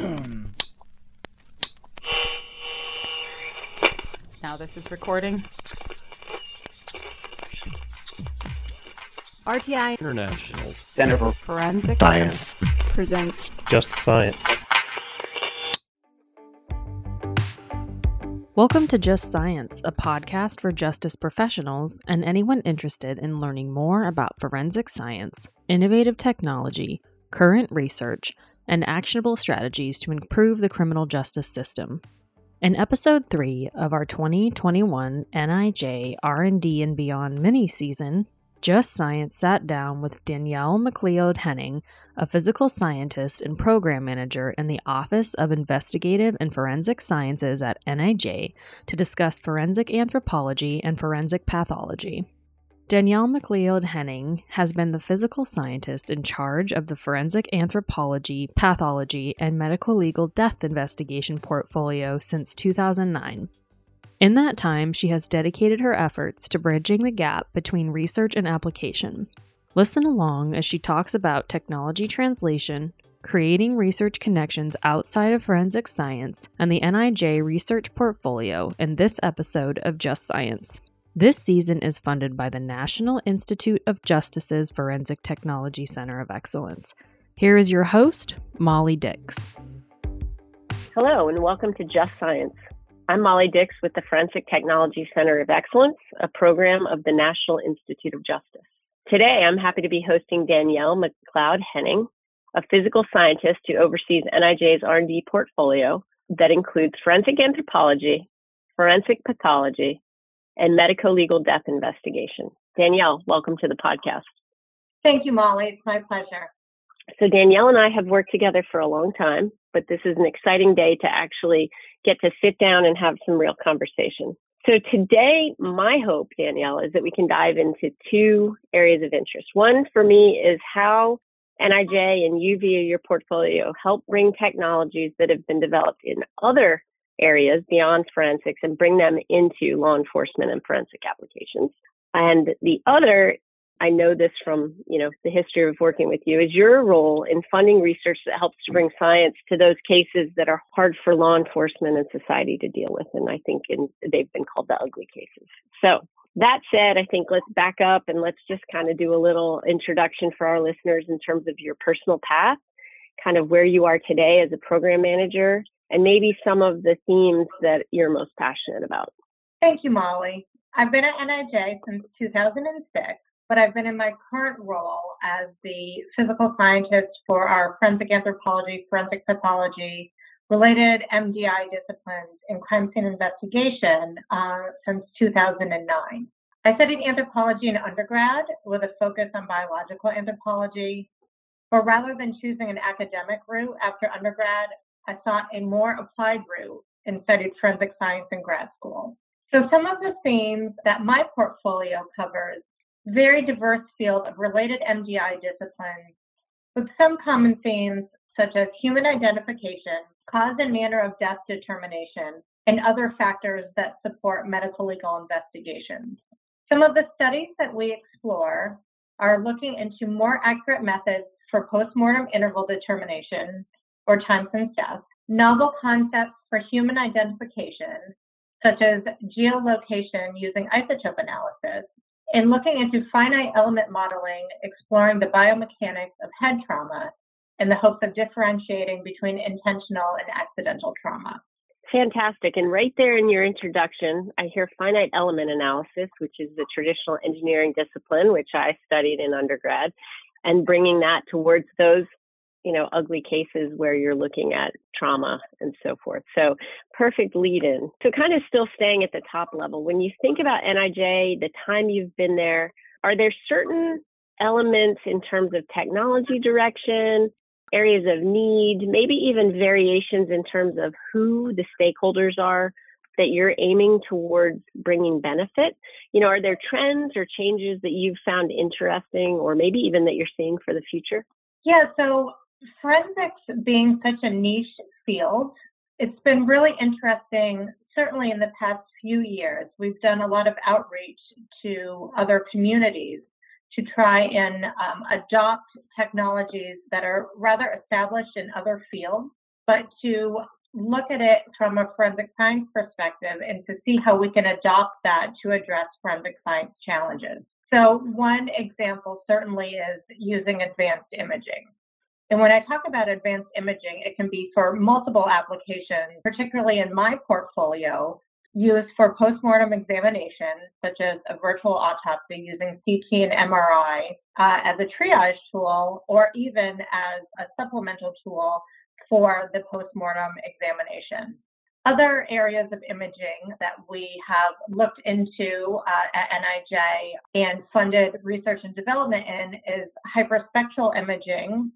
now this is recording. RTI International Center for Forensic Science. presents Just Science. Welcome to Just Science, a podcast for justice professionals and anyone interested in learning more about forensic science, innovative technology, current research, and actionable strategies to improve the criminal justice system. In episode 3 of our 2021 NIJ R&D and Beyond mini season, Just Science sat down with Danielle McLeod Henning, a physical scientist and program manager in the Office of Investigative and Forensic Sciences at NIJ, to discuss forensic anthropology and forensic pathology. Danielle McLeod Henning has been the physical scientist in charge of the forensic anthropology, pathology, and medicolegal death investigation portfolio since 2009. In that time, she has dedicated her efforts to bridging the gap between research and application. Listen along as she talks about technology translation, creating research connections outside of forensic science, and the NIJ research portfolio in this episode of Just Science. This season is funded by the National Institute of Justice's Forensic Technology Center of Excellence. Here is your host, Molly Dix. Hello, and welcome to Just Science. I'm Molly Dix with the Forensic Technology Center of Excellence, a program of the National Institute of Justice. Today, I'm happy to be hosting Danielle McLeod Henning, a physical scientist who oversees NIJ's R&D portfolio that includes forensic anthropology, forensic pathology, and medico-legal death investigation. Danielle, welcome to the podcast. Thank you, Molly. It's my pleasure. So Danielle and I have worked together for a long time, but this is an exciting day to actually get to sit down and have some real conversation. So today, my hope, Danielle, is that we can dive into two areas of interest. One for me is how NIJ and you via your portfolio help bring technologies that have been developed in other areas beyond forensics and bring them into law enforcement and forensic applications. And the other I know this from, you know, the history of working with you, is your role in funding research that helps to bring science to those cases that are hard for law enforcement and society to deal with. And I think in, they've been called the ugly cases. So that said, I think let's back up and let's just kind of do a little introduction for our listeners in terms of your personal path, kind of where you are today as a program manager, and maybe some of the themes that you're most passionate about. Thank you, Molly. I've been at NIJ since 2006 but I've been in my current role as the physical scientist for our forensic anthropology, forensic pathology, related MDI disciplines in crime scene investigation uh, since 2009. I studied anthropology in undergrad with a focus on biological anthropology, but rather than choosing an academic route after undergrad, I sought a more applied route and studied forensic science in grad school. So some of the themes that my portfolio covers very diverse field of related MDI disciplines with some common themes such as human identification, cause and manner of death determination, and other factors that support medical legal investigations. Some of the studies that we explore are looking into more accurate methods for postmortem interval determination or time since death, novel concepts for human identification, such as geolocation using isotope analysis, and looking into finite element modeling, exploring the biomechanics of head trauma in the hopes of differentiating between intentional and accidental trauma. Fantastic. And right there in your introduction, I hear finite element analysis, which is the traditional engineering discipline, which I studied in undergrad, and bringing that towards those you know, ugly cases where you're looking at trauma and so forth. So perfect lead in. So kind of still staying at the top level. When you think about NIJ, the time you've been there, are there certain elements in terms of technology direction, areas of need, maybe even variations in terms of who the stakeholders are that you're aiming towards bringing benefit? You know, are there trends or changes that you've found interesting or maybe even that you're seeing for the future? Yeah, so forensics being such a niche field, it's been really interesting, certainly in the past few years. We've done a lot of outreach to other communities to try and um, adopt technologies that are rather established in other fields, but to look at it from a forensic science perspective and to see how we can adopt that to address forensic science challenges. So, one example certainly is using advanced imaging. And when I talk about advanced imaging, it can be for multiple applications, particularly in my portfolio, used for postmortem examination, such as a virtual autopsy using CT and MRI uh, as a triage tool, or even as a supplemental tool for the postmortem examination. Other areas of imaging that we have looked into uh, at NIJ and funded research and development in is hyperspectral imaging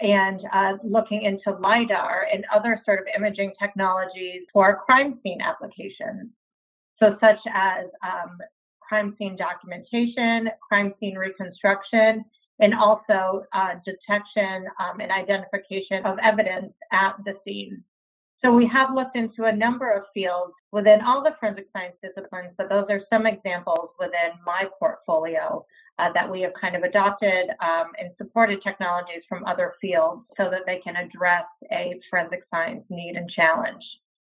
and uh, looking into LIDAR and other sort of imaging technologies for crime scene applications. So, such as um, crime scene documentation, crime scene reconstruction, and also uh, detection um, and identification of evidence at the scene. So we have looked into a number of fields within all the forensic science disciplines, but those are some examples within my portfolio uh, that we have kind of adopted um, and supported technologies from other fields so that they can address a forensic science need and challenge.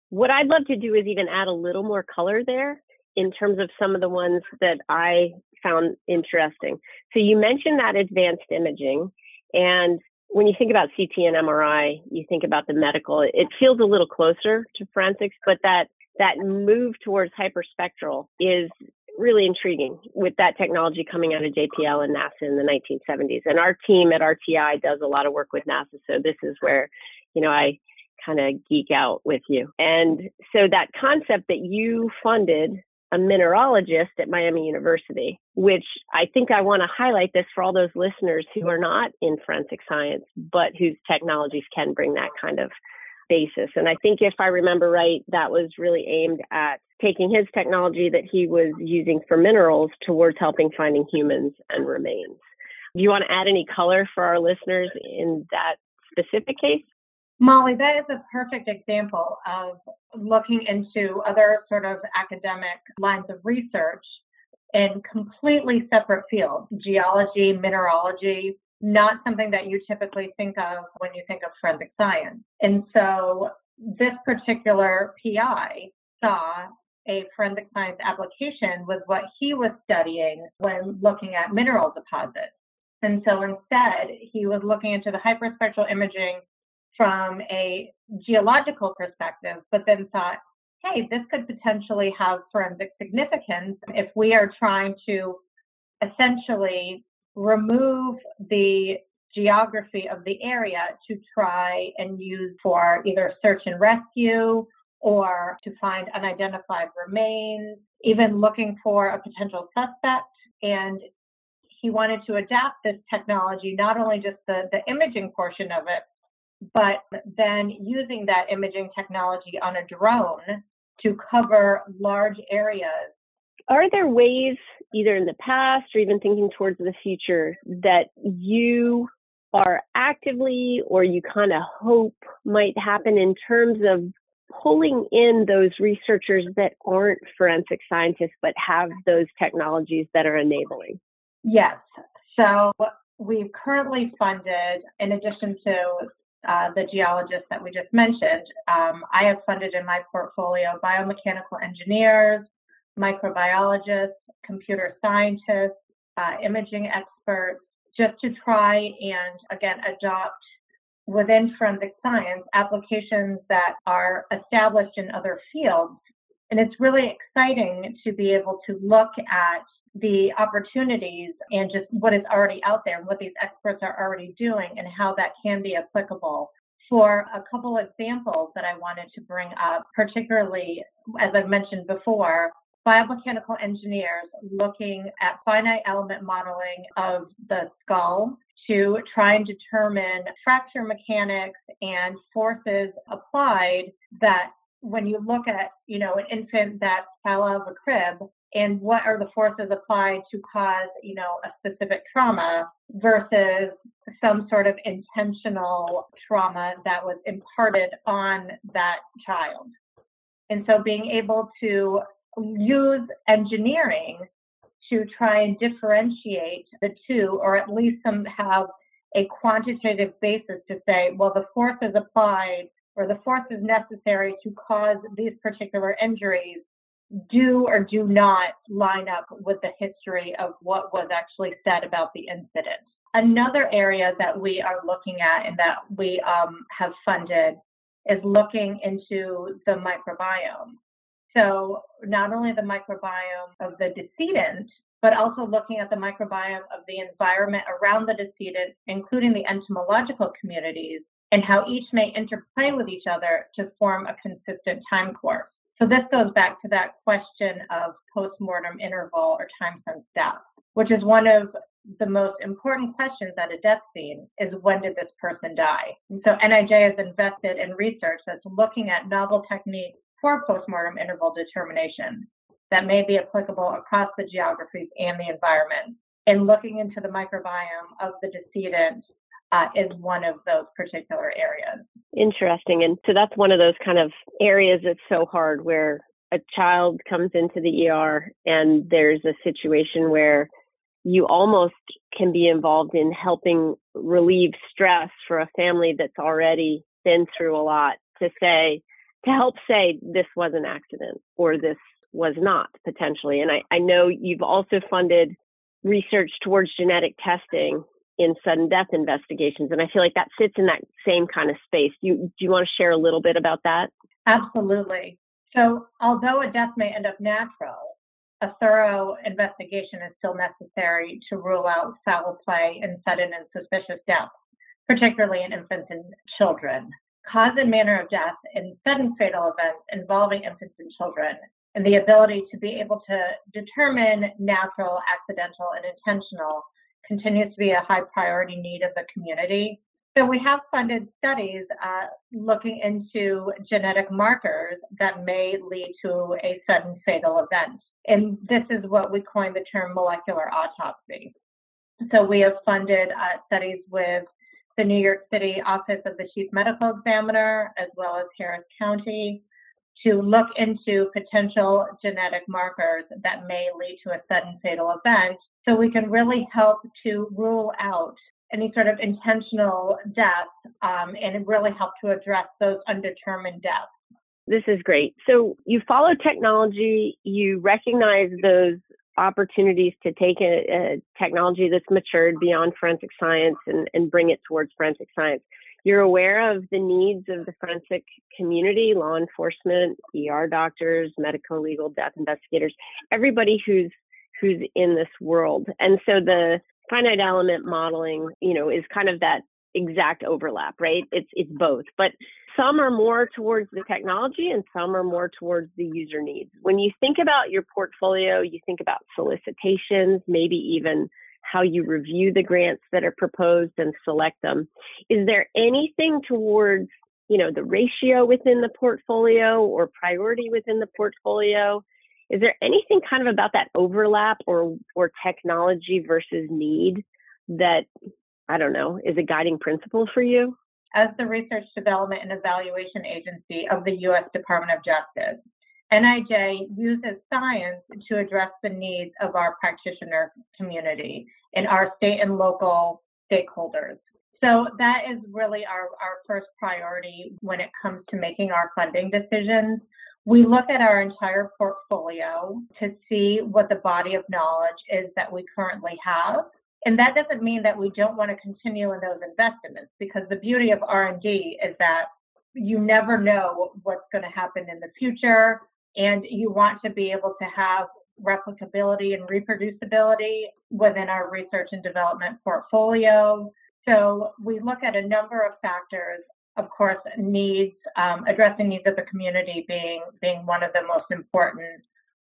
What I'd love to do is even add a little more color there in terms of some of the ones that I found interesting. So you mentioned that advanced imaging, and when you think about CT and MRI, you think about the medical. It feels a little closer to forensics, but that that move towards hyperspectral is really intriguing with that technology coming out of JPL and NASA in the 1970s. And our team at RTI does a lot of work with NASA, so this is where, you know, I kind of geek out with you. And so that concept that you funded a mineralogist at Miami University, which I think I want to highlight this for all those listeners who are not in forensic science, but whose technologies can bring that kind of basis. And I think if I remember right, that was really aimed at taking his technology that he was using for minerals towards helping finding humans and remains. Do you want to add any color for our listeners in that specific case? Molly, that is a perfect example of looking into other sort of academic lines of research in completely separate fields geology, mineralogy, not something that you typically think of when you think of forensic science. And so this particular PI saw a forensic science application with what he was studying when looking at mineral deposits. And so instead, he was looking into the hyperspectral imaging from a geological perspective, but then thought, hey, this could potentially have forensic significance if we are trying to essentially remove the geography of the area to try and use for either search and rescue or to find unidentified remains, even looking for a potential suspect. And he wanted to adapt this technology, not only just the, the imaging portion of it, but then using that imaging technology on a drone to cover large areas. Are there ways, either in the past or even thinking towards the future, that you are actively or you kind of hope might happen in terms of pulling in those researchers that aren't forensic scientists but have those technologies that are enabling? Yes. So we've currently funded, in addition to uh, the geologists that we just mentioned. Um, I have funded in my portfolio biomechanical engineers, microbiologists, computer scientists, uh, imaging experts, just to try and, again, adopt within forensic science applications that are established in other fields. And it's really exciting to be able to look at the opportunities and just what is already out there, and what these experts are already doing, and how that can be applicable. For a couple examples that I wanted to bring up, particularly as I've mentioned before, biomechanical engineers looking at finite element modeling of the skull to try and determine fracture mechanics and forces applied that when you look at, you know, an infant that fell out of a crib, and what are the forces applied to cause you know a specific trauma versus some sort of intentional trauma that was imparted on that child. And so being able to use engineering to try and differentiate the two or at least some have a quantitative basis to say well the force is applied or the force is necessary to cause these particular injuries do or do not line up with the history of what was actually said about the incident. Another area that we are looking at and that we um, have funded is looking into the microbiome. So, not only the microbiome of the decedent, but also looking at the microbiome of the environment around the decedent, including the entomological communities, and how each may interplay with each other to form a consistent time course. So this goes back to that question of postmortem interval or time since death, which is one of the most important questions at a death scene is when did this person die? And so NIJ has invested in research that's looking at novel techniques for postmortem interval determination that may be applicable across the geographies and the environment. And looking into the microbiome of the decedent uh, is one of those particular areas. Interesting. And so that's one of those kind of areas that's so hard where a child comes into the ER and there's a situation where you almost can be involved in helping relieve stress for a family that's already been through a lot to say, to help say this was an accident or this was not potentially. And I, I know you've also funded research towards genetic testing in sudden death investigations. And I feel like that fits in that same kind of space. You, do you want to share a little bit about that? Absolutely. So, although a death may end up natural, a thorough investigation is still necessary to rule out foul play and sudden and suspicious death, particularly in infants and children. Cause and manner of death in sudden fatal events involving infants and children, and the ability to be able to determine natural, accidental, and intentional continues to be a high priority need of the community. So we have funded studies uh, looking into genetic markers that may lead to a sudden fatal event. And this is what we coined the term molecular autopsy. So we have funded uh, studies with the New York City Office of the Chief Medical Examiner, as well as Harris County, to look into potential genetic markers that may lead to a sudden fatal event so we can really help to rule out any sort of intentional death um, and really help to address those undetermined deaths. This is great. So you follow technology, you recognize those opportunities to take a, a technology that's matured beyond forensic science and, and bring it towards forensic science. You're aware of the needs of the forensic community, law enforcement, ER doctors, medical legal death investigators, everybody who's who's in this world. And so the finite element modeling, you know, is kind of that exact overlap, right? It's it's both. But some are more towards the technology and some are more towards the user needs. When you think about your portfolio, you think about solicitations, maybe even how you review the grants that are proposed and select them. Is there anything towards, you know, the ratio within the portfolio or priority within the portfolio? Is there anything kind of about that overlap or or technology versus need that I don't know is a guiding principle for you? As the Research Development and Evaluation Agency of the U.S. Department of Justice, NIJ uses science to address the needs of our practitioner community and our state and local stakeholders. So that is really our, our first priority when it comes to making our funding decisions. We look at our entire portfolio to see what the body of knowledge is that we currently have. And that doesn't mean that we don't want to continue in those investments because the beauty of R&D is that you never know what's going to happen in the future and you want to be able to have replicability and reproducibility within our research and development portfolio. So we look at a number of factors. Of course, needs, um, addressing needs of the community being being one of the most important.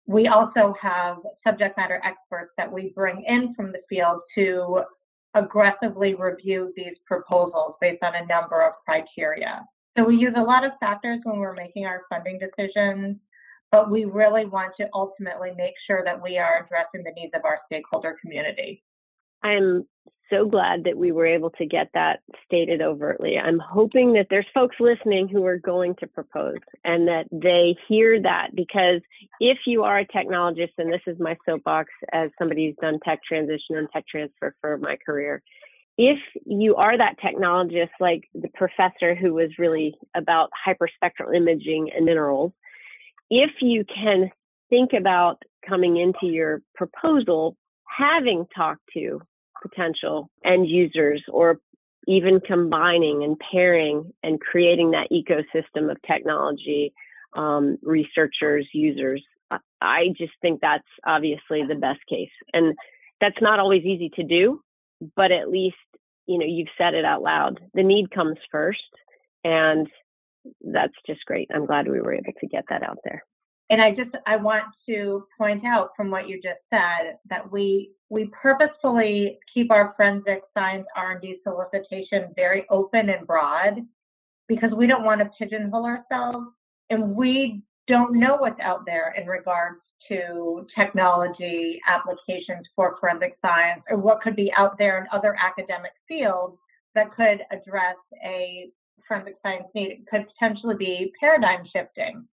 We also have subject matter experts that we bring in from the field to aggressively review these proposals based on a number of criteria. So we use a lot of factors when we're making our funding decisions but we really want to ultimately make sure that we are addressing the needs of our stakeholder community. I'm so glad that we were able to get that stated overtly. I'm hoping that there's folks listening who are going to propose and that they hear that because if you are a technologist, and this is my soapbox as somebody who's done tech transition and tech transfer for my career, if you are that technologist, like the professor who was really about hyperspectral imaging and minerals, if you can think about coming into your proposal having talked to potential end users or even combining and pairing and creating that ecosystem of technology um, researchers users i just think that's obviously the best case. And that's not always easy to do but at least you know you've said it out loud the need comes first. And that's just great. I'm glad we were able to get that out there. And I just I want to point out from what you just said that we we purposefully keep our forensic science R&D solicitation very open and broad because we don't want to pigeonhole ourselves and we don't know what's out there in regards to technology applications for forensic science or what could be out there in other academic fields that could address a forensic science need. Could potentially be paradigm shifting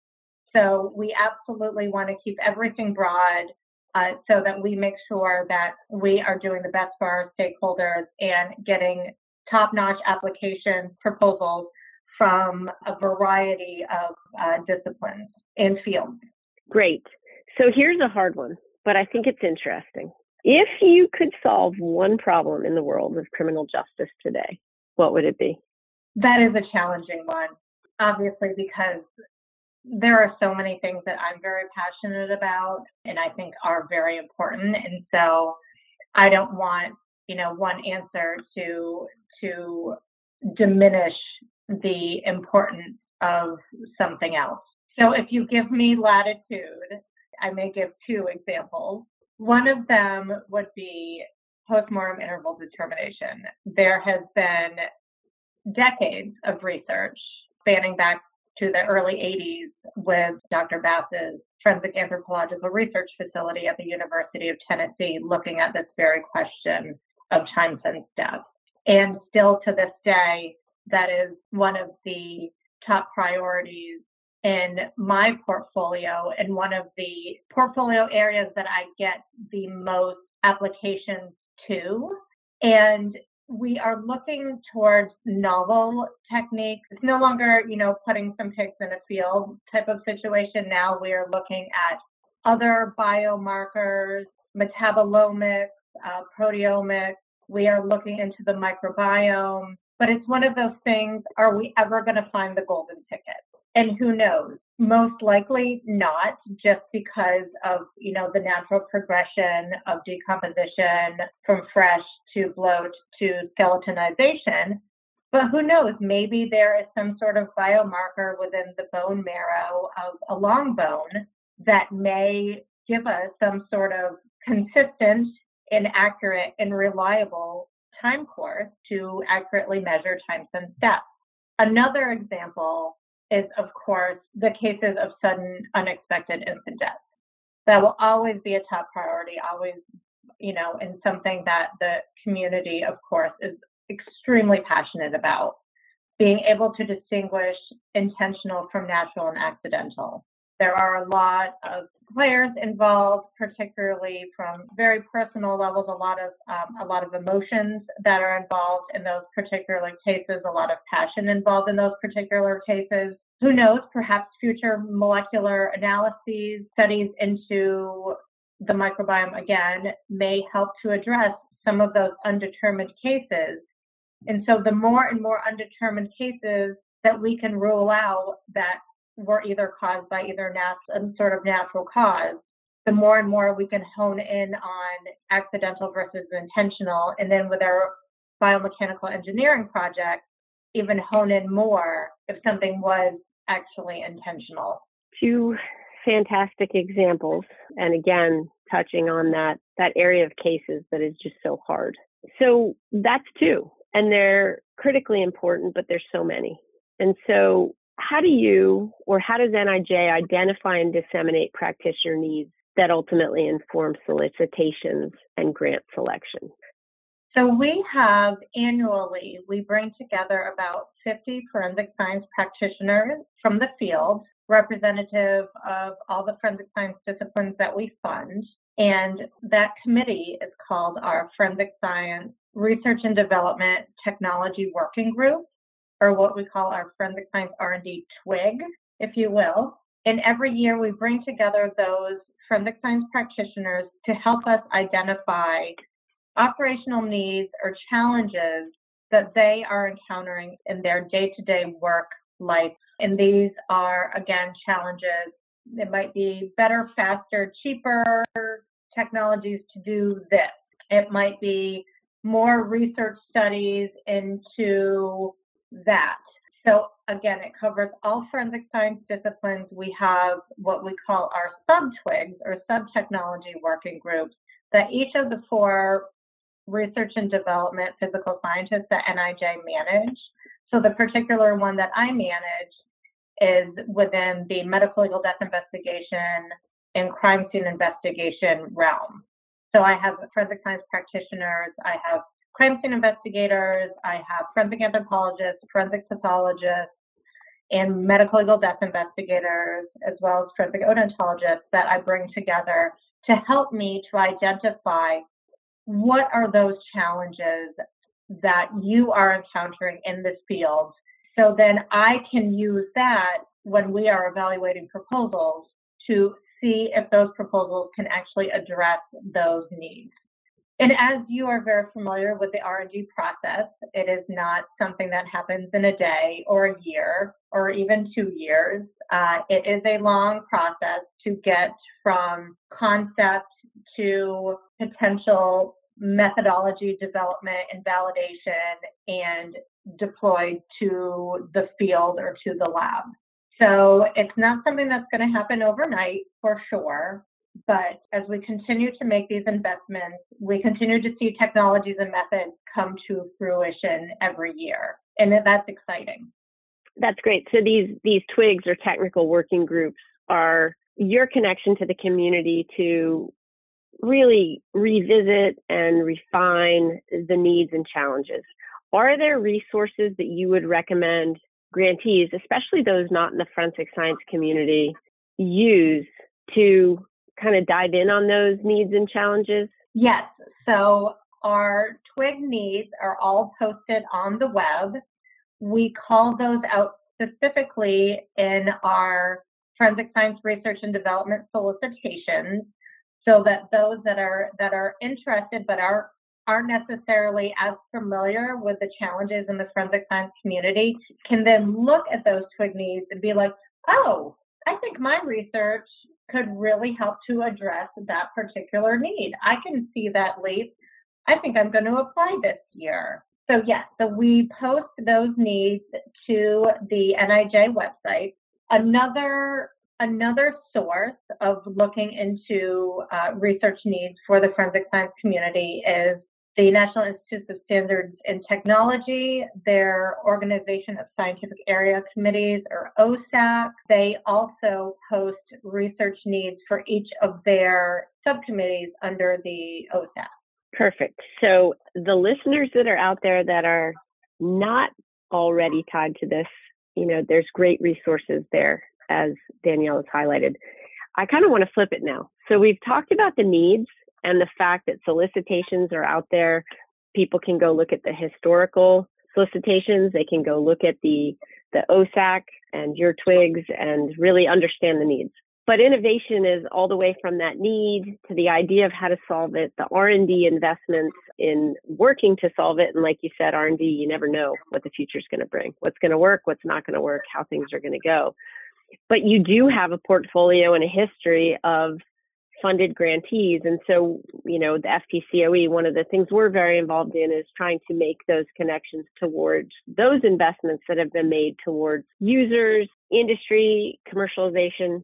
so we absolutely want to keep everything broad uh, so that we make sure that we are doing the best for our stakeholders and getting top-notch application proposals from a variety of uh, disciplines and fields. Great. So here's a hard one, but I think it's interesting. If you could solve one problem in the world of criminal justice today, what would it be? That is a challenging one, obviously, because there are so many things that I'm very passionate about and I think are very important. And so I don't want, you know, one answer to to diminish the importance of something else. So if you give me latitude, I may give two examples. One of them would be postmortem interval determination. There has been decades of research spanning back to the early 80s with Dr. Bass's Forensic Anthropological Research Facility at the University of Tennessee looking at this very question of time since death. And still to this day, that is one of the top priorities in my portfolio and one of the portfolio areas that I get the most applications to. And we are looking towards novel techniques. It's no longer, you know, putting some pigs in a field type of situation. Now we are looking at other biomarkers, metabolomics, uh, proteomics. We are looking into the microbiome. But it's one of those things, are we ever going to find the golden ticket? And who knows? Most likely not, just because of you know the natural progression of decomposition from fresh to bloat to skeletonization. But who knows? Maybe there is some sort of biomarker within the bone marrow of a long bone that may give us some sort of consistent and accurate and reliable time course to accurately measure time since death. Another example is, of course, the cases of sudden unexpected infant death. That will always be a top priority, always, you know, and something that the community, of course, is extremely passionate about. Being able to distinguish intentional from natural and accidental. There are a lot of players involved, particularly from very personal levels. A lot of um, a lot of emotions that are involved in those particular cases. A lot of passion involved in those particular cases. Who knows? Perhaps future molecular analyses, studies into the microbiome again may help to address some of those undetermined cases. And so, the more and more undetermined cases that we can rule out that were either caused by either nat- some sort of natural cause, the more and more we can hone in on accidental versus intentional. And then with our biomechanical engineering project, even hone in more if something was actually intentional. Two fantastic examples. And again, touching on that, that area of cases that is just so hard. So that's two. And they're critically important, but there's so many. And so how do you or how does NIJ identify and disseminate practitioner needs that ultimately inform solicitations and grant selection? So we have annually, we bring together about 50 forensic science practitioners from the field, representative of all the forensic science disciplines that we fund. And that committee is called our Forensic Science Research and Development Technology Working Group, or what we call our Forensic Science R&D TWIG, if you will. And every year we bring together those forensic science practitioners to help us identify operational needs or challenges that they are encountering in their day-to-day work life. And these are, again, challenges. It might be better, faster, cheaper technologies to do this. It might be more research studies into that. So again, it covers all forensic science disciplines. We have what we call our sub-twigs or sub-technology working groups that each of the four research and development physical scientists at NIJ manage. So the particular one that I manage is within the medical legal death investigation and crime scene investigation realm. So I have forensic science practitioners, I have crime scene investigators, I have forensic anthropologists, forensic pathologists, and medical legal death investigators, as well as forensic odontologists that I bring together to help me to identify what are those challenges that you are encountering in this field. So then I can use that when we are evaluating proposals to see if those proposals can actually address those needs. And as you are very familiar with the R&D process, it is not something that happens in a day or a year or even two years. Uh, it is a long process to get from concept to potential methodology development and validation and deployed to the field or to the lab. So it's not something that's going to happen overnight for sure. But as we continue to make these investments, we continue to see technologies and methods come to fruition every year. And that's exciting. That's great. So these these twigs or technical working groups are your connection to the community to really revisit and refine the needs and challenges. Are there resources that you would recommend grantees, especially those not in the forensic science community, use to kind of dive in on those needs and challenges? Yes. So our twig needs are all posted on the web. We call those out specifically in our forensic science research and development solicitations so that those that are that are interested but are aren't necessarily as familiar with the challenges in the forensic science community can then look at those twig needs and be like, oh, I think my research could really help to address that particular need. I can see that leap. I think I'm going to apply this year. So yes, so we post those needs to the NIJ website. Another another source of looking into uh, research needs for the forensic science community is the National Institutes of Standards and Technology, their Organization of Scientific Area Committees, or OSAC. They also post research needs for each of their subcommittees under the OSAC. Perfect. So the listeners that are out there that are not already tied to this, you know, there's great resources there, as Danielle has highlighted. I kind of want to flip it now. So we've talked about the needs and the fact that solicitations are out there. People can go look at the historical solicitations. They can go look at the the OSAC and your twigs and really understand the needs. But innovation is all the way from that need to the idea of how to solve it, the R&D investments in working to solve it. And like you said, R&D, you never know what the future is going to bring, what's going to work, what's not going to work, how things are going to go. But you do have a portfolio and a history of funded grantees. And so, you know, the FTCOE, one of the things we're very involved in is trying to make those connections towards those investments that have been made towards users, industry, commercialization.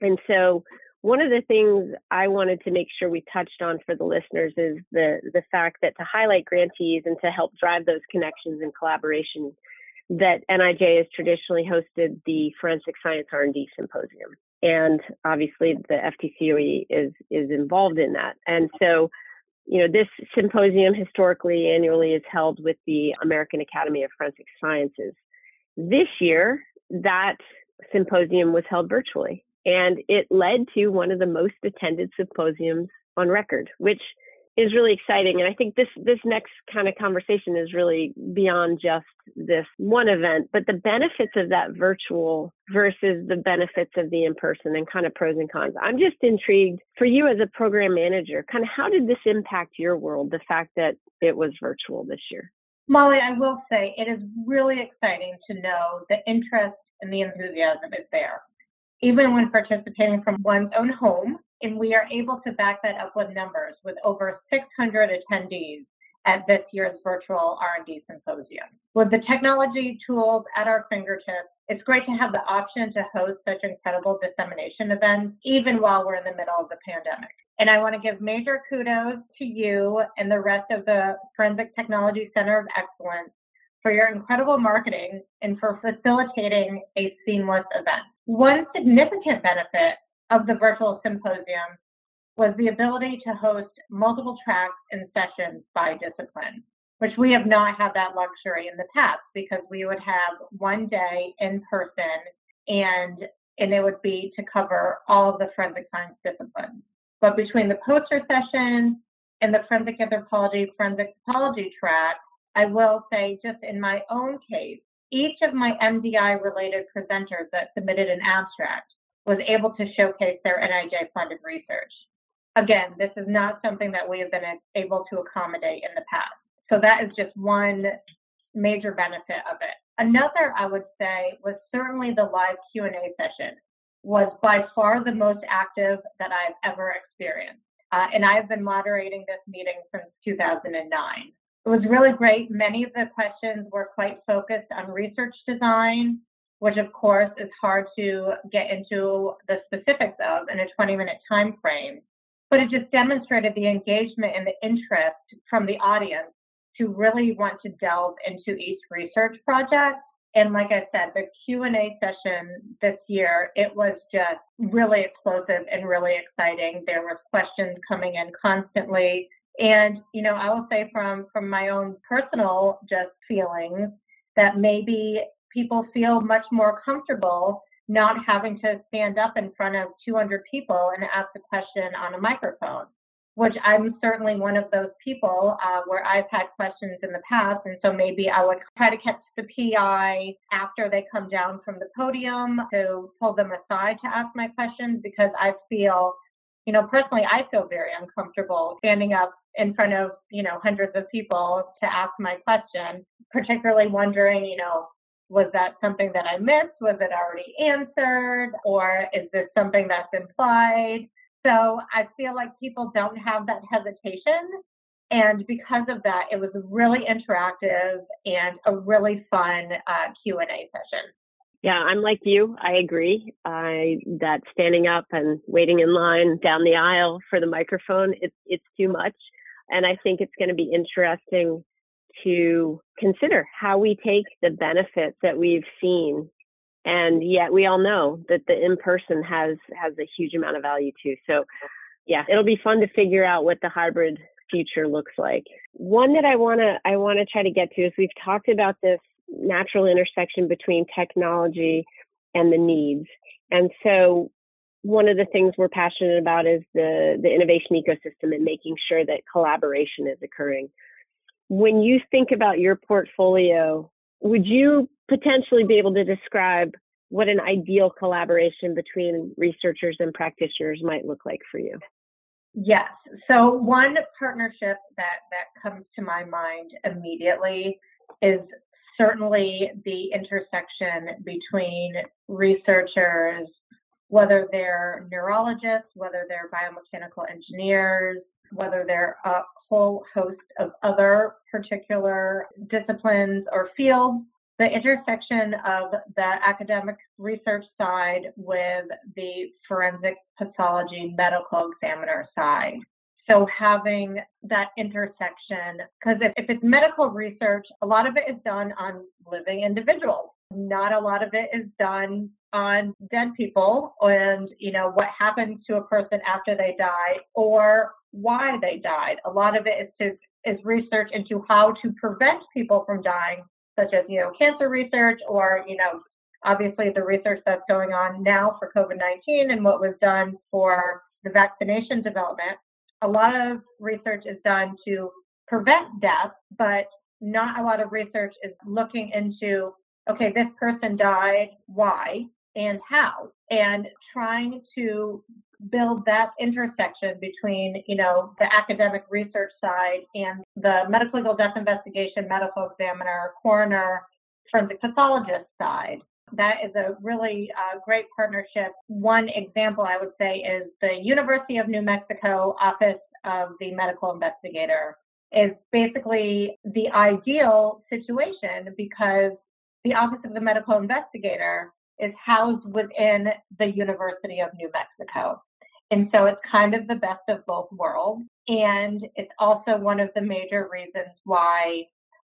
And so, one of the things I wanted to make sure we touched on for the listeners is the the fact that to highlight grantees and to help drive those connections and collaboration that NIJ has traditionally hosted the Forensic Science R&D Symposium and obviously the FTCOE is is involved in that. And so, you know, this symposium historically annually is held with the American Academy of Forensic Sciences. This year, that symposium was held virtually, and it led to one of the most attended symposiums on record, which is really exciting. And I think this this next kind of conversation is really beyond just this one event, but the benefits of that virtual versus the benefits of the in person and kind of pros and cons. I'm just intrigued for you as a program manager, kind of how did this impact your world, the fact that it was virtual this year? Molly, I will say it is really exciting to know the interest and the enthusiasm is there. Even when participating from one's own home, and we are able to back that up with numbers with over 600 attendees at this year's virtual R&D symposium. With the technology tools at our fingertips, it's great to have the option to host such incredible dissemination events, even while we're in the middle of the pandemic. And I want to give major kudos to you and the rest of the Forensic Technology Center of Excellence for your incredible marketing and for facilitating a seamless event. One significant benefit of the virtual symposium was the ability to host multiple tracks and sessions by discipline, which we have not had that luxury in the past because we would have one day in person and and it would be to cover all of the forensic science disciplines. But between the poster sessions and the forensic anthropology, forensic pathology track, I will say just in my own case, each of my MDI related presenters that submitted an abstract was able to showcase their NIJ funded research. Again, this is not something that we have been able to accommodate in the past. So that is just one major benefit of it. Another I would say was certainly the live Q&A session was by far the most active that I've ever experienced. Uh, and I've been moderating this meeting since 2009. It was really great. Many of the questions were quite focused on research design, which of course is hard to get into the specifics of in a 20 minute time frame. But it just demonstrated the engagement and the interest from the audience to really want to delve into each research project. And like I said, the Q&A session this year, it was just really explosive and really exciting. There was questions coming in constantly. And, you know, I will say from, from my own personal just feelings that maybe people feel much more comfortable not having to stand up in front of 200 people and ask a question on a microphone, which I'm certainly one of those people uh, where I've had questions in the past. And so maybe I would try to catch the PI after they come down from the podium to pull them aside to ask my questions because I feel, you know, personally, I feel very uncomfortable standing up in front of, you know, hundreds of people to ask my question, particularly wondering, you know, was that something that I missed? Was it already answered? Or is this something that's implied? So I feel like people don't have that hesitation. And because of that, it was really interactive and a really fun uh, Q&A session. Yeah, I'm like you. I agree. I that standing up and waiting in line down the aisle for the microphone, it's it's too much. And I think it's going to be interesting to consider how we take the benefits that we've seen and yet we all know that the in person has has a huge amount of value too. So yeah it'll be fun to figure out what the hybrid future looks like. One that i want to i want to try to get to is we've talked about this natural intersection between technology and the needs. And so one of the things we're passionate about is the the innovation ecosystem and making sure that collaboration is occurring when you think about your portfolio, would you potentially be able to describe what an ideal collaboration between researchers and practitioners might look like for you? Yes. So one partnership that that comes to my mind immediately is certainly the intersection between researchers, whether they're neurologists, whether they're biomechanical engineers, whether they're a whole host of other particular disciplines or fields. The intersection of the academic research side with the forensic pathology medical examiner side. So having that intersection, because if, if it's medical research, a lot of it is done on living individuals. Not a lot of it is done on dead people and you know what happens to a person after they die or why they died. A lot of it is to is research into how to prevent people from dying, such as you know cancer research or you know obviously the research that's going on now for COVID-19 and what was done for the vaccination development. a lot of research is done to prevent death, but not a lot of research is looking into, okay, this person died, why and how, and trying to build that intersection between, you know, the academic research side and the medicolegal death investigation, medical examiner, coroner, forensic pathologist side. That is a really uh, great partnership. One example I would say is the University of New Mexico Office of the Medical Investigator is basically the ideal situation because the Office of the Medical Investigator is housed within the University of New Mexico. And so it's kind of the best of both worlds. And it's also one of the major reasons why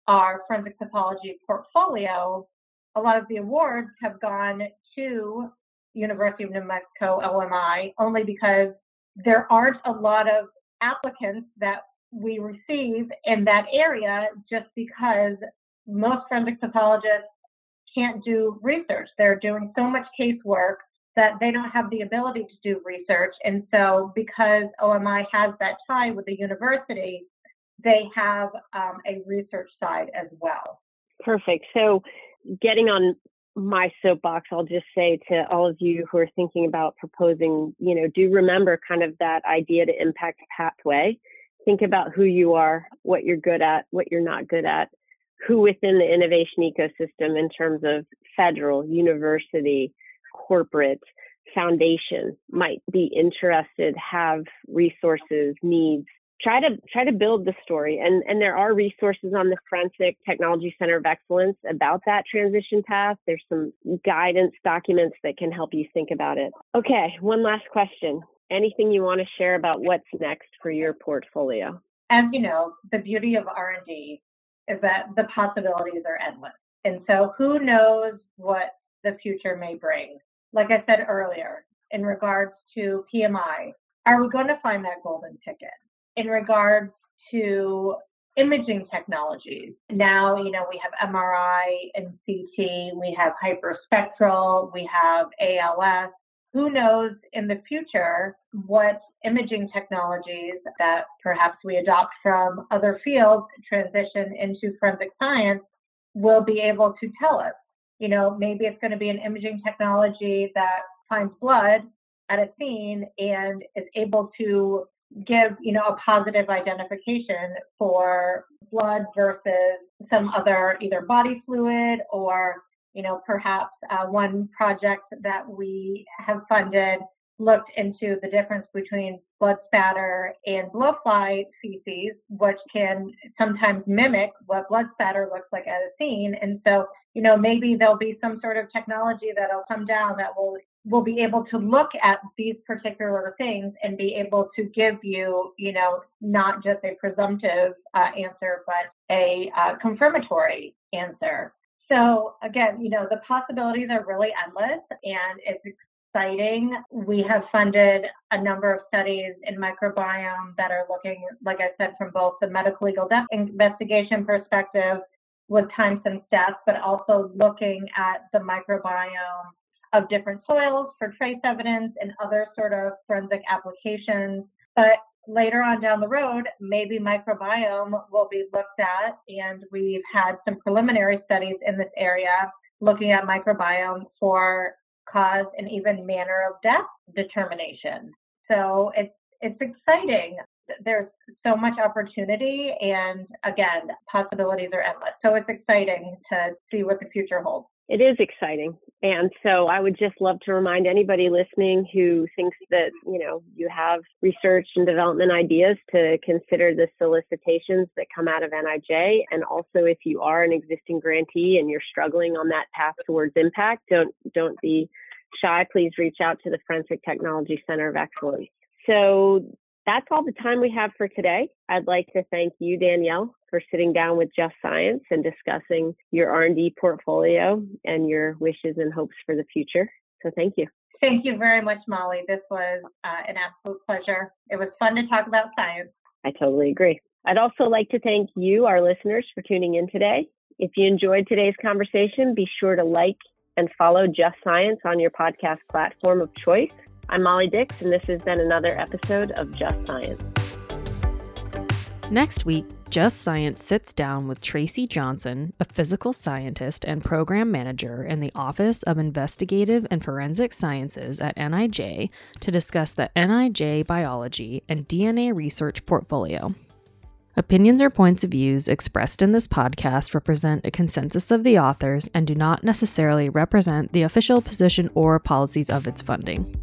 our forensic pathology portfolio, a lot of the awards have gone to University of New Mexico OMI only because there aren't a lot of applicants that we receive in that area just because most forensic pathologists can't do research. They're doing so much casework that they don't have the ability to do research. And so, because OMI has that tie with the university, they have um, a research side as well. Perfect. So, getting on my soapbox, I'll just say to all of you who are thinking about proposing, you know, do remember kind of that idea to impact pathway. Think about who you are, what you're good at, what you're not good at, who within the innovation ecosystem in terms of federal, university, corporate, foundation might be interested, have resources, needs, try to try to build the story. And and there are resources on the forensic technology center of excellence about that transition path. There's some guidance documents that can help you think about it. Okay one last question. Anything you want to share about what's next for your portfolio? As you know the beauty of r&d is that the possibilities are endless and so who knows what the future may bring like i said earlier in regards to pmi are we going to find that golden ticket in regards to imaging technologies. Now, you know, we have MRI and CT, we have hyperspectral, we have ALS. Who knows in the future what imaging technologies that perhaps we adopt from other fields transition into forensic science will be able to tell us. You know, maybe it's going to be an imaging technology that finds blood at a scene and is able to give you know a positive identification for blood versus some other either body fluid or you know perhaps uh, one project that we have funded looked into the difference between blood spatter and blowfly feces, which can sometimes mimic what blood spatter looks like at a scene. And so, you know, maybe there'll be some sort of technology that'll come down that will will be able to look at these particular things and be able to give you, you know, not just a presumptive uh, answer, but a uh, confirmatory answer. So again, you know, the possibilities are really endless and it's exciting. We have funded a number of studies in microbiome that are looking, like I said, from both the medicolegal death investigation perspective with time since death, but also looking at the microbiome of different soils for trace evidence and other sort of forensic applications. But later on down the road, maybe microbiome will be looked at, and we've had some preliminary studies in this area looking at microbiome for cause and even manner of death determination. So it's it's exciting. There's so much opportunity, and again, possibilities are endless. So it's exciting to see what the future holds. It is exciting. And so I would just love to remind anybody listening who thinks that, you know, you have research and development ideas to consider the solicitations that come out of NIJ. And also if you are an existing grantee and you're struggling on that path towards impact, don't don't be shy. Please reach out to the Forensic Technology Center of Excellence. So that's all the time we have for today. I'd like to thank you, Danielle, for sitting down with Just Science and discussing your R&D portfolio and your wishes and hopes for the future. So thank you. Thank you very much, Molly. This was uh, an absolute pleasure. It was fun to talk about science. I totally agree. I'd also like to thank you, our listeners, for tuning in today. If you enjoyed today's conversation, be sure to like and follow Just Science on your podcast platform of choice. I'm Molly Dix, and this has been another episode of Just Science. Next week, Just Science sits down with Tracy Johnson, a physical scientist and program manager in the Office of Investigative and Forensic Sciences at NIJ, to discuss the NIJ biology and DNA research portfolio. Opinions or points of views expressed in this podcast represent a consensus of the authors and do not necessarily represent the official position or policies of its funding.